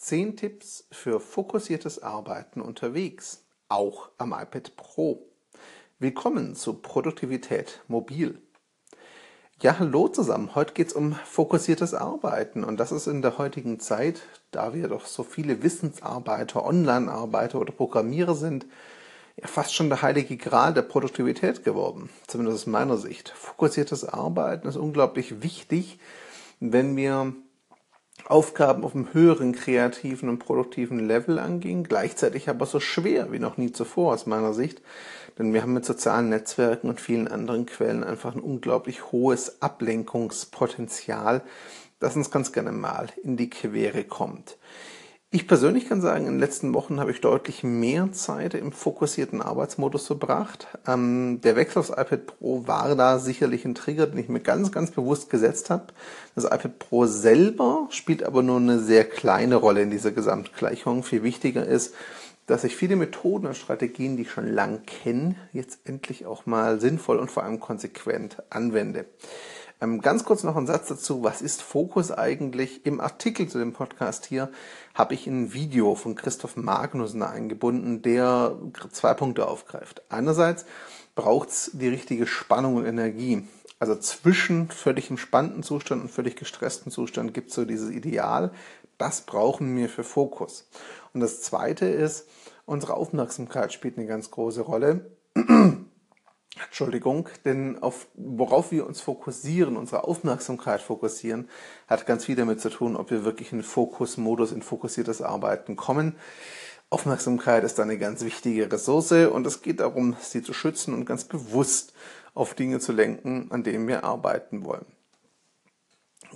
10 Tipps für fokussiertes Arbeiten unterwegs, auch am iPad Pro. Willkommen zu Produktivität mobil. Ja, hallo zusammen. Heute geht es um fokussiertes Arbeiten und das ist in der heutigen Zeit, da wir doch so viele Wissensarbeiter, Online-Arbeiter oder Programmierer sind, ja fast schon der heilige Gral der Produktivität geworden, zumindest aus meiner Sicht. Fokussiertes Arbeiten ist unglaublich wichtig, wenn wir Aufgaben auf einem höheren kreativen und produktiven Level anging, gleichzeitig aber so schwer wie noch nie zuvor aus meiner Sicht, denn wir haben mit sozialen Netzwerken und vielen anderen Quellen einfach ein unglaublich hohes Ablenkungspotenzial, das uns ganz gerne mal in die Quere kommt. Ich persönlich kann sagen, in den letzten Wochen habe ich deutlich mehr Zeit im fokussierten Arbeitsmodus verbracht. Ähm, der Wechsel aufs iPad Pro war da sicherlich ein Trigger, den ich mir ganz, ganz bewusst gesetzt habe. Das iPad Pro selber spielt aber nur eine sehr kleine Rolle in dieser Gesamtgleichung. Viel wichtiger ist, dass ich viele Methoden und Strategien, die ich schon lang kenne, jetzt endlich auch mal sinnvoll und vor allem konsequent anwende. Ähm, ganz kurz noch ein Satz dazu. Was ist Fokus eigentlich? Im Artikel zu dem Podcast hier habe ich ein Video von Christoph Magnussen eingebunden, der zwei Punkte aufgreift. Einerseits braucht es die richtige Spannung und Energie. Also zwischen völlig entspannten Zustand und völlig gestressten Zustand gibt es so dieses Ideal. Das brauchen wir für Fokus. Und das Zweite ist, unsere Aufmerksamkeit spielt eine ganz große Rolle. Entschuldigung, denn auf worauf wir uns fokussieren, unsere Aufmerksamkeit fokussieren, hat ganz viel damit zu tun, ob wir wirklich in Fokusmodus, in fokussiertes Arbeiten kommen. Aufmerksamkeit ist eine ganz wichtige Ressource und es geht darum, sie zu schützen und ganz bewusst auf Dinge zu lenken, an denen wir arbeiten wollen.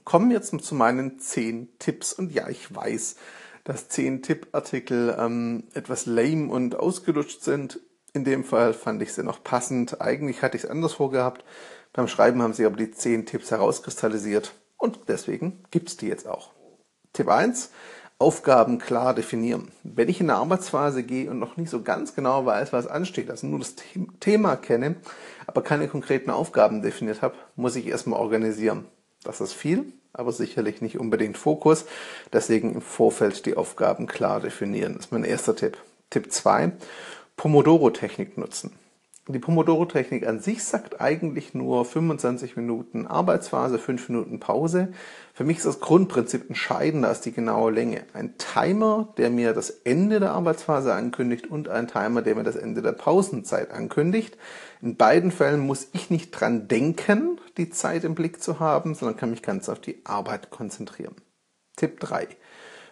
Kommen wir jetzt zu meinen zehn Tipps und ja, ich weiß, dass zehn Tippartikel ähm, etwas lame und ausgelutscht sind. In dem Fall fand ich sie noch passend. Eigentlich hatte ich es anders vorgehabt. Beim Schreiben haben sie aber die zehn Tipps herauskristallisiert und deswegen gibt es die jetzt auch. Tipp 1. Aufgaben klar definieren. Wenn ich in eine Arbeitsphase gehe und noch nicht so ganz genau weiß, was ansteht, also nur das Thema kenne, aber keine konkreten Aufgaben definiert habe, muss ich erstmal organisieren. Das ist viel, aber sicherlich nicht unbedingt Fokus. Deswegen im Vorfeld die Aufgaben klar definieren. Das ist mein erster Tipp. Tipp 2. Pomodoro-Technik nutzen. Die Pomodoro-Technik an sich sagt eigentlich nur 25 Minuten Arbeitsphase, 5 Minuten Pause. Für mich ist das Grundprinzip entscheidender als die genaue Länge. Ein Timer, der mir das Ende der Arbeitsphase ankündigt und ein Timer, der mir das Ende der Pausenzeit ankündigt. In beiden Fällen muss ich nicht dran denken, die Zeit im Blick zu haben, sondern kann mich ganz auf die Arbeit konzentrieren. Tipp 3.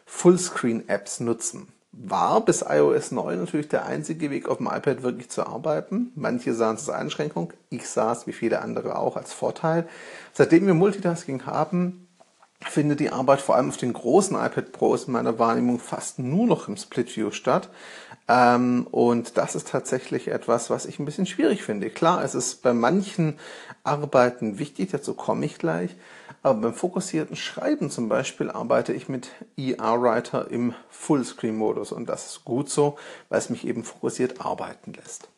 Fullscreen-Apps nutzen war bis iOS 9 natürlich der einzige Weg, auf dem iPad wirklich zu arbeiten. Manche sahen es als Einschränkung, ich sah es wie viele andere auch als Vorteil. Seitdem wir Multitasking haben, findet die Arbeit vor allem auf den großen iPad Pros in meiner Wahrnehmung fast nur noch im Split View statt. Ähm, und das ist tatsächlich etwas, was ich ein bisschen schwierig finde. Klar, es ist bei manchen Arbeiten wichtig, dazu komme ich gleich. Aber beim fokussierten Schreiben zum Beispiel arbeite ich mit ER-Writer im Fullscreen-Modus und das ist gut so, weil es mich eben fokussiert arbeiten lässt.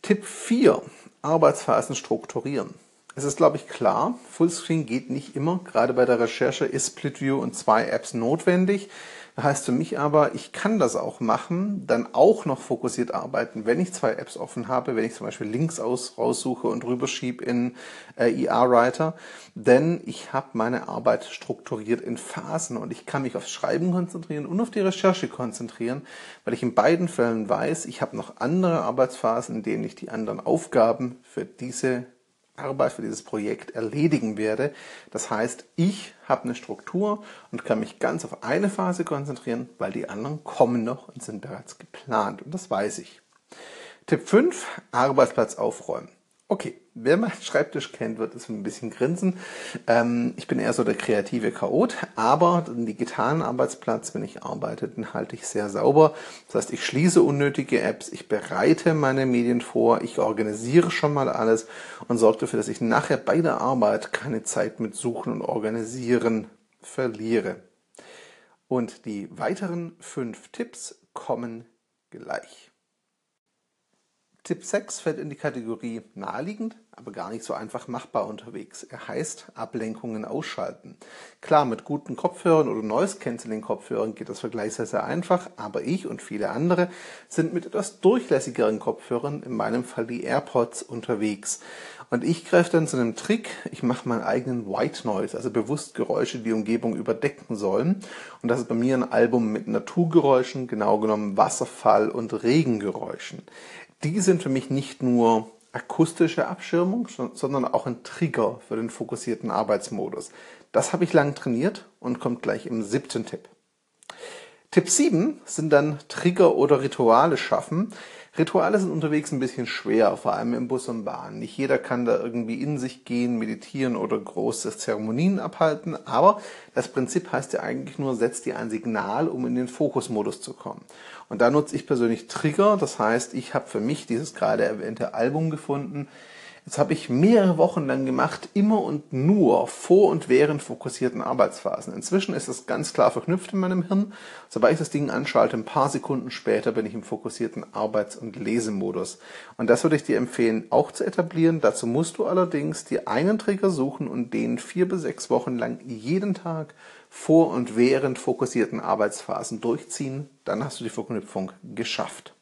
Tipp 4. Arbeitsphasen strukturieren. Es ist, glaube ich, klar, Fullscreen geht nicht immer. Gerade bei der Recherche ist Split View und zwei Apps notwendig. Das heißt für mich aber, ich kann das auch machen, dann auch noch fokussiert arbeiten, wenn ich zwei Apps offen habe, wenn ich zum Beispiel Links aus, raussuche und rüberschiebe in äh, ER-Writer, denn ich habe meine Arbeit strukturiert in Phasen und ich kann mich aufs Schreiben konzentrieren und auf die Recherche konzentrieren, weil ich in beiden Fällen weiß, ich habe noch andere Arbeitsphasen, in denen ich die anderen Aufgaben für diese Arbeit für dieses Projekt erledigen werde. Das heißt, ich habe eine Struktur und kann mich ganz auf eine Phase konzentrieren, weil die anderen kommen noch und sind bereits geplant. Und das weiß ich. Tipp 5, Arbeitsplatz aufräumen. Okay, wer meinen Schreibtisch kennt, wird es ein bisschen grinsen. Ähm, ich bin eher so der kreative Chaot, aber den digitalen Arbeitsplatz, wenn ich arbeite, den halte ich sehr sauber. Das heißt, ich schließe unnötige Apps, ich bereite meine Medien vor, ich organisiere schon mal alles und sorge dafür, dass ich nachher bei der Arbeit keine Zeit mit Suchen und Organisieren verliere. Und die weiteren fünf Tipps kommen gleich. Tipp 6 fällt in die Kategorie naheliegend, aber gar nicht so einfach machbar unterwegs. Er heißt Ablenkungen ausschalten. Klar, mit guten Kopfhörern oder Noise Cancelling Kopfhörern geht das vergleichsweise einfach, aber ich und viele andere sind mit etwas durchlässigeren Kopfhörern, in meinem Fall die AirPods, unterwegs. Und ich greife dann zu einem Trick, ich mache meinen eigenen White Noise, also bewusst Geräusche, die die Umgebung überdecken sollen. Und das ist bei mir ein Album mit Naturgeräuschen, genau genommen Wasserfall und Regengeräuschen die sind für mich nicht nur akustische Abschirmung, sondern auch ein Trigger für den fokussierten Arbeitsmodus. Das habe ich lang trainiert und kommt gleich im siebten Tipp. Tipp 7 sind dann Trigger oder Rituale schaffen. Rituale sind unterwegs ein bisschen schwer, vor allem im Bus und Bahn. Nicht jeder kann da irgendwie in sich gehen, meditieren oder große Zeremonien abhalten, aber das Prinzip heißt ja eigentlich nur, setzt dir ein Signal, um in den Fokusmodus zu kommen. Und da nutze ich persönlich Trigger, das heißt, ich habe für mich dieses gerade erwähnte Album gefunden, das habe ich mehrere Wochen lang gemacht, immer und nur vor und während fokussierten Arbeitsphasen. Inzwischen ist das ganz klar verknüpft in meinem Hirn. Sobald ich das Ding anschalte, ein paar Sekunden später bin ich im fokussierten Arbeits- und Lesemodus. Und das würde ich dir empfehlen, auch zu etablieren. Dazu musst du allerdings dir einen Trigger suchen und den vier bis sechs Wochen lang jeden Tag vor und während fokussierten Arbeitsphasen durchziehen. Dann hast du die Verknüpfung geschafft.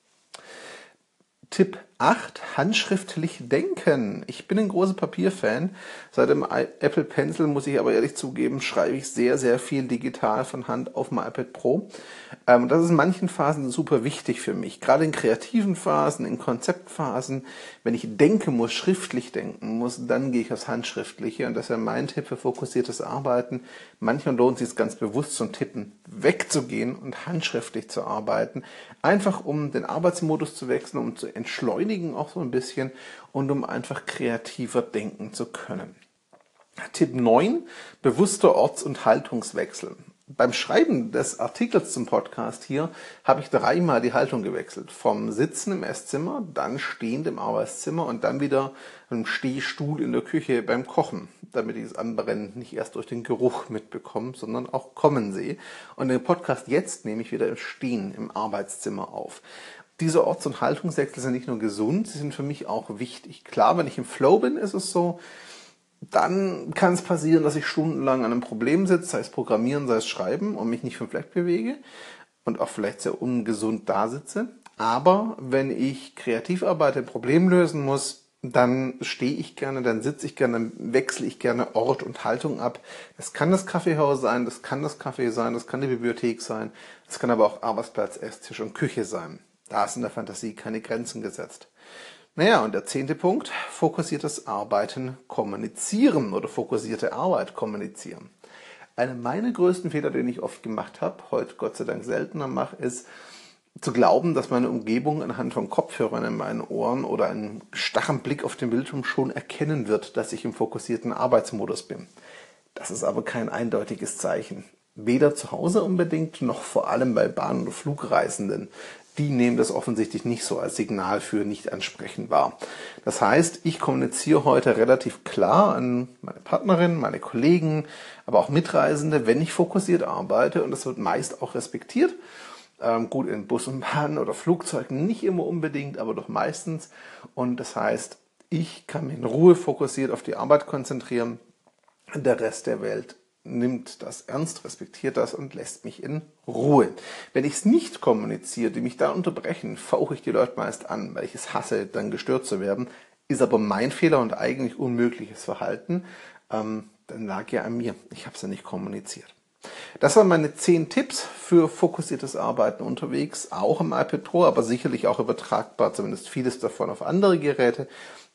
Tipp 8. Handschriftlich denken. Ich bin ein großer Papierfan. Seit dem Apple Pencil, muss ich aber ehrlich zugeben, schreibe ich sehr, sehr viel digital von Hand auf dem iPad Pro. Ähm, das ist in manchen Phasen super wichtig für mich. Gerade in kreativen Phasen, in Konzeptphasen. Wenn ich denken muss, schriftlich denken muss, dann gehe ich aufs Handschriftliche. Und das ist ja mein Tipp für fokussiertes Arbeiten. Manchmal lohnt es sich ganz bewusst zum Tippen wegzugehen und handschriftlich zu arbeiten. Einfach um den Arbeitsmodus zu wechseln, um zu entschleunigen auch so ein bisschen und um einfach kreativer denken zu können. Tipp 9, bewusster Orts- und Haltungswechsel beim Schreiben des Artikels zum Podcast hier habe ich dreimal die Haltung gewechselt. Vom Sitzen im Esszimmer, dann stehend im Arbeitszimmer und dann wieder im Stehstuhl in der Küche beim Kochen, damit ich das Anbrennen nicht erst durch den Geruch mitbekomme, sondern auch kommen sehe. Und den Podcast jetzt nehme ich wieder im Stehen im Arbeitszimmer auf. Diese Orts- und Haltungswechsel sind nicht nur gesund, sie sind für mich auch wichtig. Klar, wenn ich im Flow bin, ist es so, dann kann es passieren, dass ich stundenlang an einem Problem sitze, sei es Programmieren, sei es Schreiben und mich nicht vom Fleck bewege und auch vielleicht sehr ungesund da sitze. Aber wenn ich kreativ arbeite, ein Problem lösen muss, dann stehe ich gerne, dann sitze ich gerne, dann wechsle ich gerne Ort und Haltung ab. Das kann das Kaffeehaus sein, das kann das Café sein, das kann die Bibliothek sein, das kann aber auch Arbeitsplatz, Esstisch und Küche sein. Da ist in der Fantasie keine Grenzen gesetzt. Naja, und der zehnte Punkt, fokussiertes Arbeiten kommunizieren oder fokussierte Arbeit kommunizieren. Einer meiner größten Fehler, den ich oft gemacht habe, heute Gott sei Dank seltener mache, ist zu glauben, dass meine Umgebung anhand von Kopfhörern in meinen Ohren oder einem starren Blick auf den Bildschirm schon erkennen wird, dass ich im fokussierten Arbeitsmodus bin. Das ist aber kein eindeutiges Zeichen. Weder zu Hause unbedingt, noch vor allem bei Bahn- oder Flugreisenden die nehmen das offensichtlich nicht so als Signal für nicht ansprechend wahr. Das heißt, ich kommuniziere heute relativ klar an meine Partnerin, meine Kollegen, aber auch Mitreisende, wenn ich fokussiert arbeite und das wird meist auch respektiert. Ähm, gut, in Bus und Bahn oder Flugzeugen nicht immer unbedingt, aber doch meistens. Und das heißt, ich kann mich in Ruhe fokussiert auf die Arbeit konzentrieren. Der Rest der Welt nimmt das ernst, respektiert das und lässt mich in Ruhe. Wenn ich es nicht kommuniziere, die mich da unterbrechen, fauche ich die Leute meist an, weil ich es hasse, dann gestört zu werden. Ist aber mein Fehler und eigentlich unmögliches Verhalten. Ähm, dann lag ja an mir. Ich habe es ja nicht kommuniziert. Das waren meine zehn Tipps für fokussiertes Arbeiten unterwegs, auch im iPad Pro, aber sicherlich auch übertragbar, zumindest vieles davon auf andere Geräte.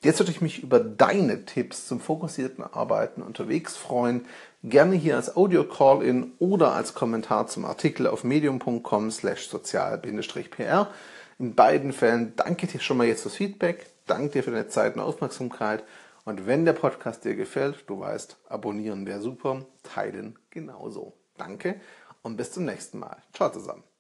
Jetzt würde ich mich über deine Tipps zum fokussierten Arbeiten unterwegs freuen. Gerne hier als Audio Call-in oder als Kommentar zum Artikel auf medium.com slash sozial-pr. In beiden Fällen danke dir schon mal jetzt fürs Feedback, danke dir für deine Zeit und Aufmerksamkeit. Und wenn der Podcast dir gefällt, du weißt, abonnieren wäre super, teilen genauso. Danke und bis zum nächsten Mal. Ciao zusammen.